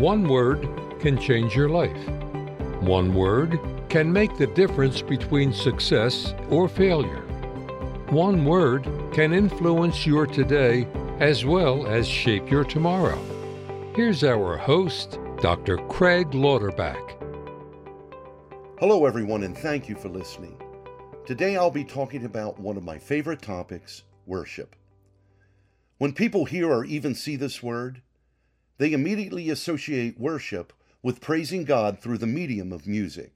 One word can change your life. One word can make the difference between success or failure. One word can influence your today as well as shape your tomorrow. Here's our host, Dr. Craig Lauterbach. Hello, everyone, and thank you for listening. Today I'll be talking about one of my favorite topics worship. When people hear or even see this word, they immediately associate worship with praising God through the medium of music.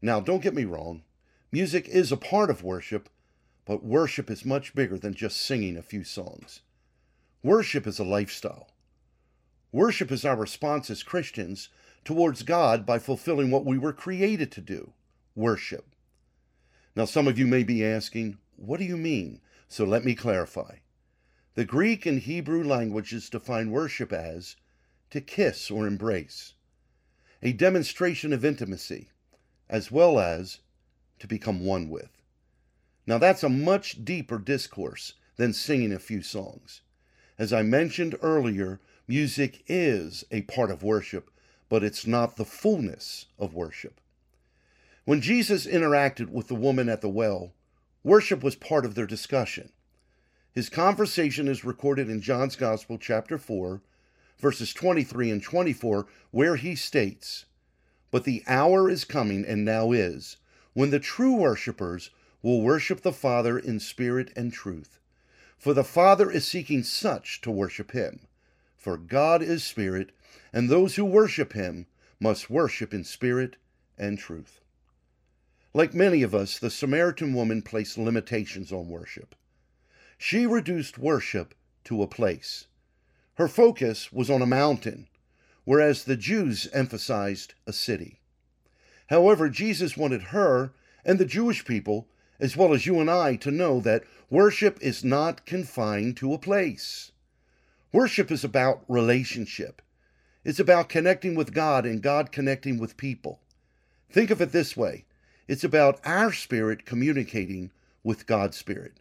Now, don't get me wrong, music is a part of worship, but worship is much bigger than just singing a few songs. Worship is a lifestyle. Worship is our response as Christians towards God by fulfilling what we were created to do worship. Now, some of you may be asking, what do you mean? So let me clarify. The Greek and Hebrew languages define worship as to kiss or embrace, a demonstration of intimacy, as well as to become one with. Now, that's a much deeper discourse than singing a few songs. As I mentioned earlier, music is a part of worship, but it's not the fullness of worship. When Jesus interacted with the woman at the well, worship was part of their discussion. His conversation is recorded in John's Gospel, chapter 4, verses 23 and 24, where he states, But the hour is coming, and now is, when the true worshippers will worship the Father in spirit and truth. For the Father is seeking such to worship him. For God is spirit, and those who worship him must worship in spirit and truth. Like many of us, the Samaritan woman placed limitations on worship. She reduced worship to a place. Her focus was on a mountain, whereas the Jews emphasized a city. However, Jesus wanted her and the Jewish people, as well as you and I, to know that worship is not confined to a place. Worship is about relationship. It's about connecting with God and God connecting with people. Think of it this way it's about our spirit communicating with God's spirit.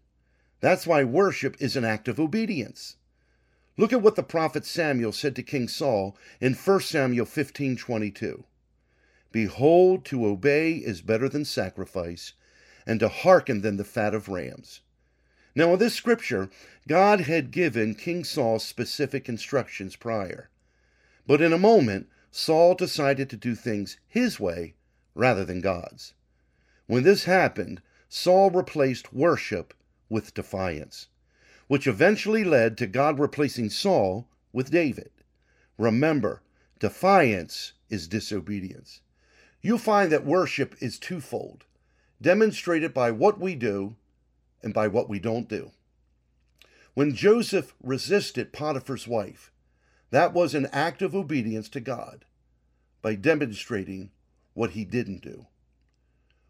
That's why worship is an act of obedience. Look at what the prophet Samuel said to King Saul in 1 Samuel 15:22. Behold, to obey is better than sacrifice, and to hearken than the fat of rams. Now, in this scripture, God had given King Saul specific instructions prior. But in a moment, Saul decided to do things his way rather than God's. When this happened, Saul replaced worship with defiance, which eventually led to God replacing Saul with David. Remember, defiance is disobedience. You'll find that worship is twofold, demonstrated by what we do and by what we don't do. When Joseph resisted Potiphar's wife, that was an act of obedience to God by demonstrating what he didn't do.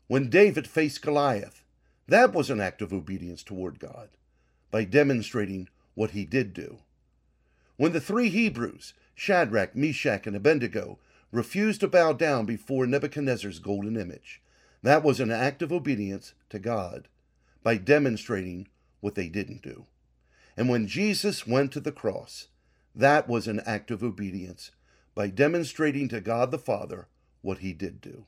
When David faced Goliath, that was an act of obedience toward God by demonstrating what he did do. When the three Hebrews, Shadrach, Meshach, and Abednego, refused to bow down before Nebuchadnezzar's golden image, that was an act of obedience to God by demonstrating what they didn't do. And when Jesus went to the cross, that was an act of obedience by demonstrating to God the Father what he did do.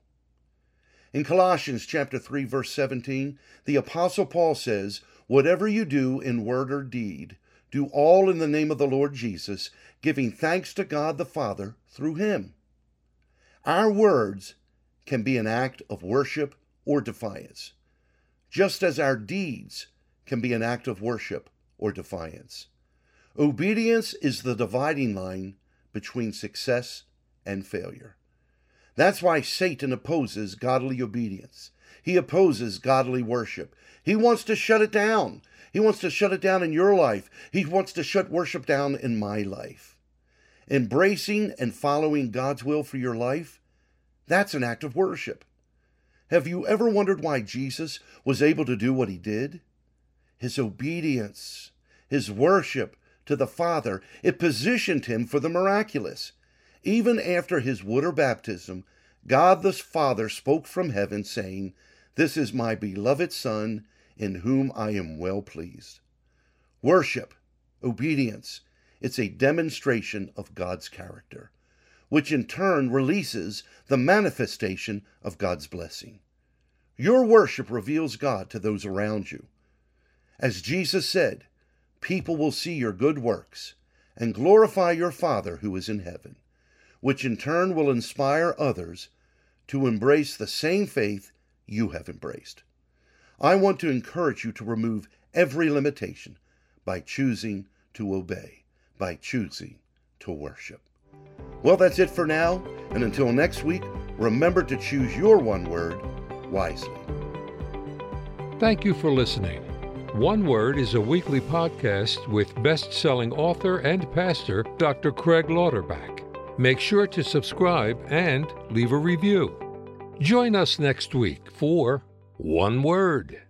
In Colossians chapter 3 verse 17, the apostle Paul says, "Whatever you do in word or deed, do all in the name of the Lord Jesus, giving thanks to God the Father through him." Our words can be an act of worship or defiance, just as our deeds can be an act of worship or defiance. Obedience is the dividing line between success and failure. That's why Satan opposes godly obedience. He opposes godly worship. He wants to shut it down. He wants to shut it down in your life. He wants to shut worship down in my life. Embracing and following God's will for your life, that's an act of worship. Have you ever wondered why Jesus was able to do what he did? His obedience, his worship to the Father, it positioned him for the miraculous. Even after his water baptism, God the Father spoke from heaven, saying, This is my beloved Son, in whom I am well pleased. Worship, obedience, it's a demonstration of God's character. which in turn releases the manifestation of God's blessing. Your worship reveals God to those around you. As Jesus said, people will see your good works and glorify your Father who is in heaven, which in turn will inspire others to embrace the same faith you have embraced. I want to encourage you to remove every limitation by choosing to obey, by choosing to worship. Well, that's it for now, and until next week, remember to choose your one word wisely. Thank you for listening. One Word is a weekly podcast with best selling author and pastor Dr. Craig Lauterbach. Make sure to subscribe and leave a review. Join us next week for One Word.